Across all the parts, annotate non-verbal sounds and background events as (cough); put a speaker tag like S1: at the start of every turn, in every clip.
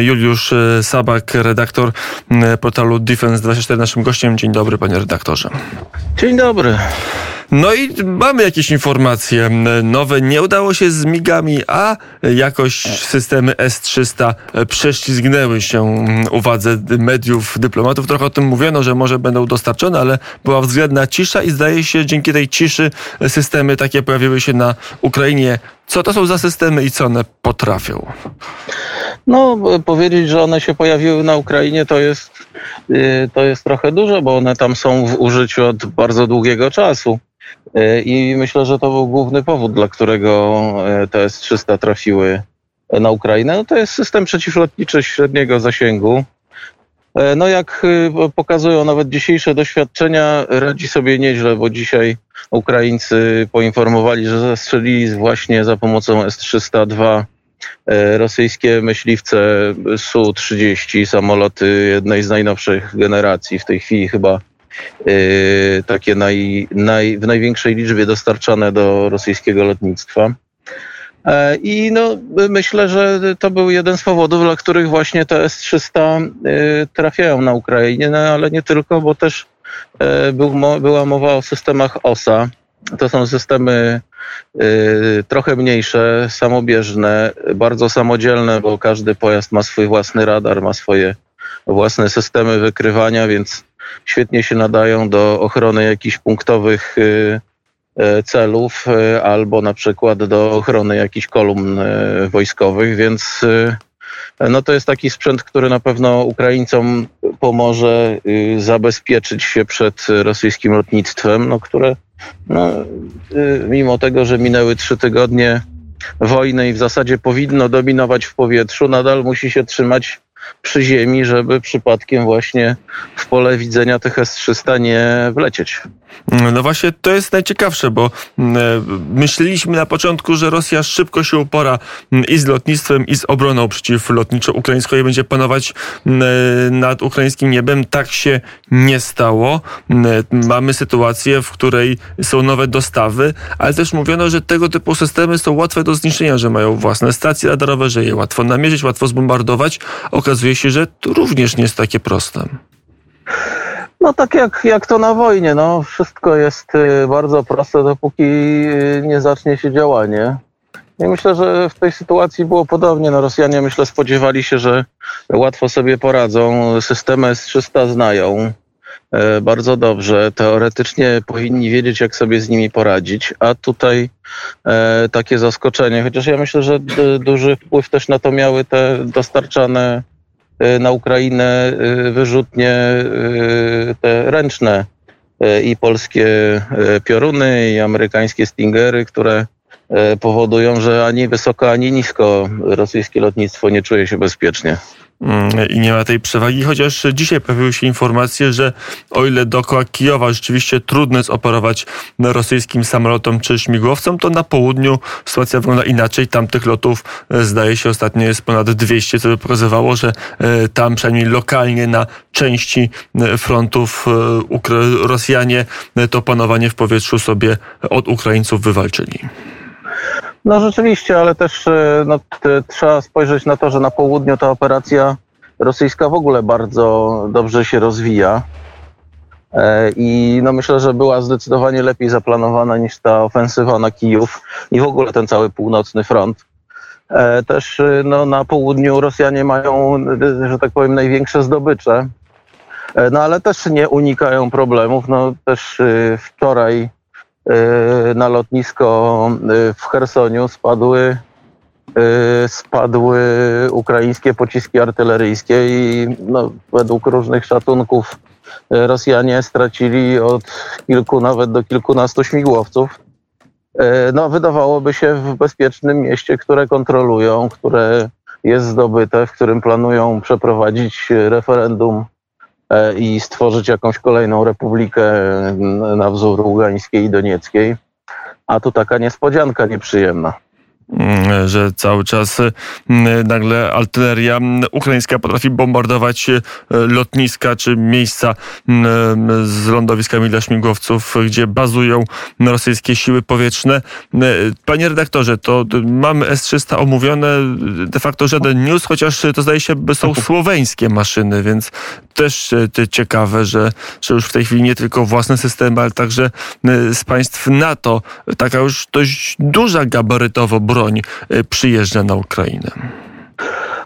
S1: Juliusz e, Sabak, redaktor portalu Defense24, naszym gościem. Dzień dobry, panie redaktorze.
S2: Dzień dobry.
S1: No i mamy jakieś informacje nowe. Nie udało się z migami, a jakoś systemy S-300 prześlizgnęły się uwadze mediów, dyplomatów. Trochę o tym mówiono, że może będą dostarczone, ale była względna cisza i zdaje się, dzięki tej ciszy systemy takie pojawiły się na Ukrainie. Co to są za systemy i co one potrafią?
S2: No, powiedzieć, że one się pojawiły na Ukrainie, to jest, y, to jest trochę dużo, bo one tam są w użyciu od bardzo długiego czasu. Y, I myślę, że to był główny powód, dla którego y, te S-300 trafiły na Ukrainę. No to jest system przeciwlotniczy średniego zasięgu. No jak pokazują nawet dzisiejsze doświadczenia, radzi sobie nieźle, bo dzisiaj Ukraińcy poinformowali, że zastrzelili właśnie za pomocą S-302 E, rosyjskie myśliwce Su-30, samoloty jednej z najnowszych generacji, w tej chwili chyba e, takie naj, naj, w największej liczbie dostarczane do rosyjskiego lotnictwa. E, I no, myślę, że to był jeden z powodów, dla których właśnie te S-300 trafiają na Ukrainie, no, ale nie tylko, bo też był, była mowa o systemach OSA. To są systemy trochę mniejsze, samobieżne, bardzo samodzielne, bo każdy pojazd ma swój własny radar, ma swoje własne systemy wykrywania, więc świetnie się nadają do ochrony jakichś punktowych celów albo na przykład do ochrony jakichś kolumn wojskowych, więc no to jest taki sprzęt, który na pewno Ukraińcom pomoże zabezpieczyć się przed rosyjskim lotnictwem, no, które no, y, mimo tego, że minęły trzy tygodnie wojny i w zasadzie powinno dominować w powietrzu, nadal musi się trzymać przy ziemi, żeby przypadkiem właśnie w pole widzenia tych S-300 nie wlecieć.
S1: No właśnie to jest najciekawsze, bo mm, e, myśleliśmy na początku, że Rosja szybko się upora mm, i z lotnictwem, i z obroną przeciwlotniczo-ukraińską i będzie panować mm, e, nad ukraińskim niebem. Tak się nie stało. E, mamy sytuację, w której są nowe dostawy, ale też mówiono, że tego typu systemy są łatwe do zniszczenia, że mają własne stacje radarowe, że je łatwo namierzyć, łatwo zbombardować. Okazuje się, że to również nie jest takie proste.
S2: No tak jak, jak to na wojnie, no wszystko jest y, bardzo proste, dopóki y, nie zacznie się działanie. I myślę, że w tej sytuacji było podobnie. No Rosjanie myślę spodziewali się, że łatwo sobie poradzą. Systemy S-300 znają e, bardzo dobrze. Teoretycznie powinni wiedzieć, jak sobie z nimi poradzić, a tutaj takie zaskoczenie. Chociaż ja myślę, że duży wpływ też na to miały te dostarczane Y, na Ukrainę y, wyrzutnie y, te ręczne i polskie pioruny, i amerykańskie Stingery, które powodują, że ani wysoko, ani nisko rosyjskie lotnictwo nie czuje się bezpiecznie.
S1: Mm, i nie ma tej przewagi, chociaż dzisiaj pojawiły się informacje, że o ile dookoła Kijowa rzeczywiście trudno jest operować rosyjskim samolotom czy śmigłowcom, to na południu sytuacja wygląda inaczej. Tam tych lotów e, zdaje się ostatnio jest ponad 200, co by pokazywało, że e, tam przynajmniej lokalnie na części e, frontów Rosjanie to panowanie w powietrzu sobie od Ukraińców wywalczyli.
S2: No rzeczywiście, ale też e, no, trzeba spojrzeć na to, że na południu ta operacja rosyjska w ogóle bardzo dobrze się rozwija. E, I no myślę, że była zdecydowanie lepiej zaplanowana niż ta ofensywa na Kijów i w ogóle ten cały północny front. E, też no, na południu Rosjanie mają, że tak powiem, największe zdobycze. No ale też nie unikają problemów. No też wczoraj na lotnisko y, w Chersoniu spadły, y, spadły ukraińskie pociski artyleryjskie i no, według różnych szacunków Rosjanie stracili od kilku nawet do kilkunastu śmigłowców. No, wydawałoby się w bezpiecznym mieście, które kontrolują, które jest zdobyte, w którym planują przeprowadzić referendum E, i stworzyć jakąś kolejną republikę na wzór Ługańskiej i Donieckiej. A tu taka niespodzianka nieprzyjemna.
S1: Mm, że cały czas mm, nagle artyleria mm, ukraińska potrafi bombardować e, lotniska czy miejsca z lądowiskami dla śmigłowców, gdzie bazują rosyjskie siły powietrzne. E, panie redaktorze, to mamy S-300 omówione, de facto żaden news, chociaż to zdaje się są (laughs) słoweńskie maszyny, więc też e, ciekawe, że, że już w tej chwili nie tylko własne systemy, ale także z państw NATO taka już dość duża gabarytowo broń broń y, przyjeżdża na Ukrainę?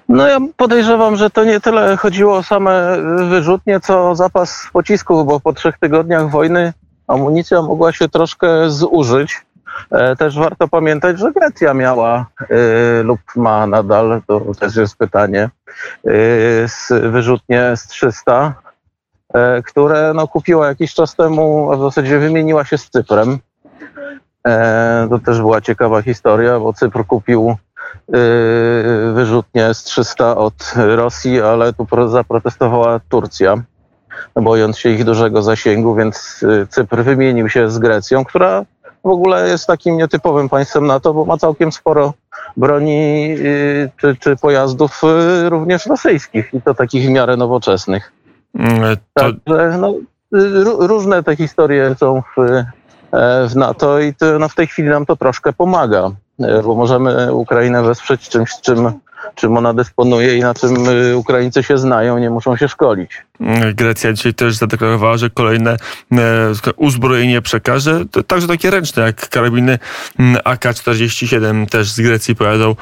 S2: No ja podejrzewam, że to nie tyle chodziło o same wyrzutnie, co o zapas pocisków, bo po trzech tygodniach wojny amunicja mogła się troszkę zużyć. E, też warto pamiętać, że Grecja miała y, lub ma nadal, to też jest pytanie, y, wyrzutnie z 300, e, które no, kupiła jakiś czas temu, a w zasadzie wymieniła się z Cyprem. E, to też była ciekawa historia, bo Cypr kupił e, wyrzutnie z 300 od Rosji, ale tu zaprotestowała Turcja, bojąc się ich dużego zasięgu, więc e, Cypr wymienił się z Grecją, która w ogóle jest takim nietypowym państwem NATO, bo ma całkiem sporo broni czy, czy pojazdów również rosyjskich i to takich w miarę nowoczesnych. Mm, to... Także no, różne te historie są w w NATO i to, no, w tej chwili nam to troszkę pomaga, e, bo możemy Ukrainę wesprzeć czymś, czym czym ona dysponuje i na czym y, Ukraińcy się znają, nie muszą się szkolić.
S1: Grecja dzisiaj też zadeklarowała, że kolejne e, uzbrojenie przekaże, także takie ręczne, jak karabiny mm, AK-47 też z Grecji pojadą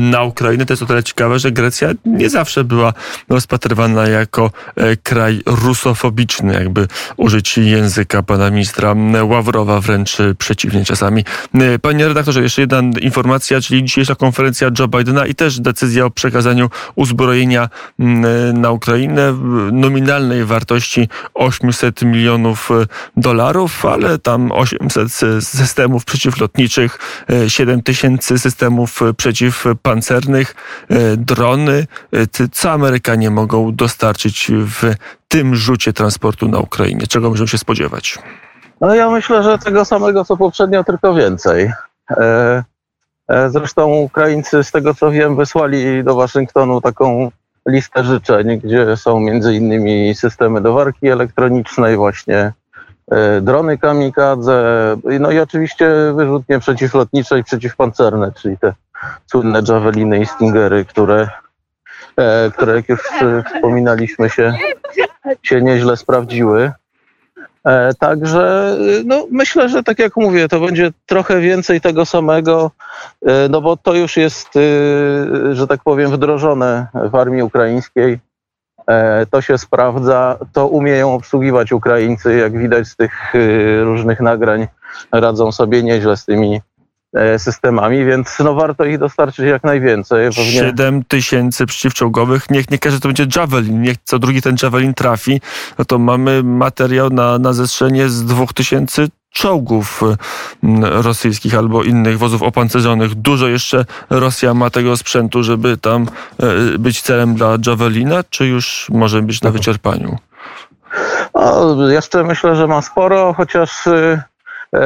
S1: na Ukrainę. To jest o tyle ciekawe, że Grecja nie zawsze była rozpatrywana jako e, kraj rusofobiczny, jakby użyć języka pana ministra Ławrowa, wręcz przeciwnie czasami. E, panie redaktorze, jeszcze jedna informacja, czyli dzisiejsza konferencja Joe Bidena i też o przekazaniu uzbrojenia mm, na Ukrainę nominalnej wartości 800 milionów e, dolarów, ale tam 800 systemów przeciwlotniczych, 7 e, tysięcy systemów przeciwpancernych, e, drony, co Amerykanie mogą dostarczyć w tym rzucie transportu na Ukrainie. Czego możemy się spodziewać?
S2: No ja myślę, że tego samego co poprzednio, tylko więcej. E, zresztą Ukraińcy, z tego co wiem, wysłali do Waszyngtonu taką listę życzeń, gdzie są między innymi systemy do warki elektronicznej, właśnie e, drony kamikadze, no i oczywiście wyrzutnie przeciwlotnicze i przeciwpancerne, czyli te słynne Javeliny i Stingery, które, e, które jak już wspominaliśmy się, się nieźle sprawdziły. E, także no, myślę, że tak jak mówię, to będzie trochę więcej tego samego, e, no bo to już jest, e, że tak powiem, wdrożone w armii ukraińskiej. To się sprawdza, to umieją obsługiwać Ukraińcy, jak widać z tych różnych nagrań, radzą sobie nieźle z tymi E, systemami, więc no warto ich dostarczyć jak najwięcej.
S1: Pewnie. 7 tysięcy przeciwczołgowych, niech nie każdy to będzie Javelin, niech co drugi ten Javelin trafi, no to mamy materiał na, na zestrzenie z 2000 czołgów rosyjskich albo innych wozów opancerzonych. Dużo jeszcze Rosja ma tego sprzętu, żeby tam e, być celem dla Javelina, czy już może być na wyczerpaniu?
S2: No, jeszcze myślę, że ma sporo, chociaż y, E,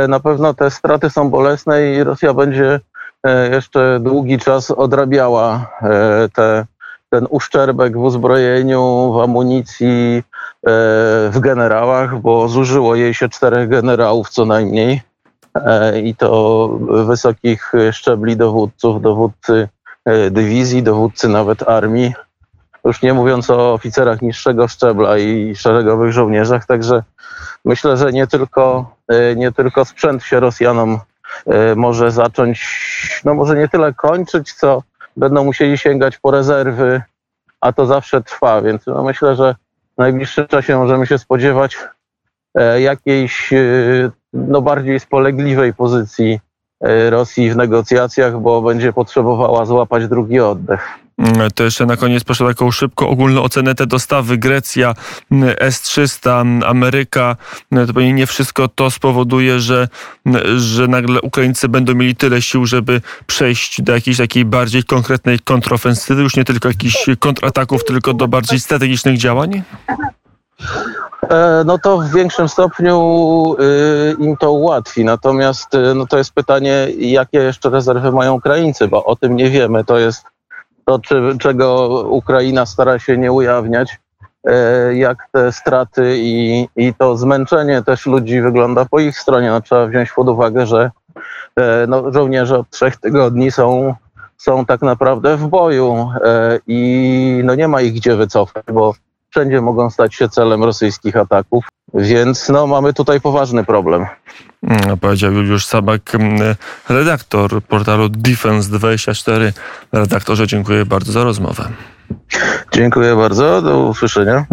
S2: na pewno te straty są bolesne i Rosja będzie e, jeszcze długi czas odrabiała e, te, ten uszczerbek w uzbrojeniu, w amunicji, w generałach, bo zużyło jej się czterech generałów co najmniej i to wysokich szczebli dowódców, dowódcy dywizji, dowódcy nawet armii, już nie mówiąc o oficerach niższego szczebla i szeregowych żołnierzach, także myślę, że nie tylko, e, nie tylko sprzęt się Rosjanom e, może zacząć, no może nie tyle kończyć, co będą musieli sięgać po rezerwy, a to zawsze trwa, więc no myślę, że w najbliższym czasie możemy się spodziewać e, jakiejś no bardziej spolegliwej pozycji Rosji w negocjacjach, bo będzie potrzebowała złapać drugi oddech.
S1: Mm, to jeszcze na koniec proszę taką szybką ogólną ocenę te dostawy. Grecja, mm, S-300, mm, Ameryka. To pewnie nie wszystko to spowoduje, że, że nagle Ukraińcy będą mieli tyle sił, żeby przejść do jakiejś takiej bardziej konkretnej kontrofensywy, już nie tylko jakichś kontrataków, tylko do bardziej strategicznych działań?
S2: E, No to w większym stopniu y, im to ułatwi. Natomiast y, no to jest pytanie, jakie jeszcze rezerwy mają Ukraińcy, bo o tym nie wiemy. To jest to, czy, czego Ukraina stara się nie ujawniać, e, jak te straty i, i to zmęczenie też ludzi wygląda po ich stronie. No, trzeba wziąć pod uwagę, że e, no, żołnierze od trzech tygodni są, są tak naprawdę w boju e, i no, nie ma ich gdzie wycofać, bo wszędzie mogą stać się celem rosyjskich ataków, więc no, mamy tutaj poważny problem.
S1: Mm, Powiedział Juliusz Sabak, mm, redaktor portalu Defense24. Redaktorze, dziękuję bardzo za rozmowę.
S2: Dziękuję bardzo, do usłyszenia.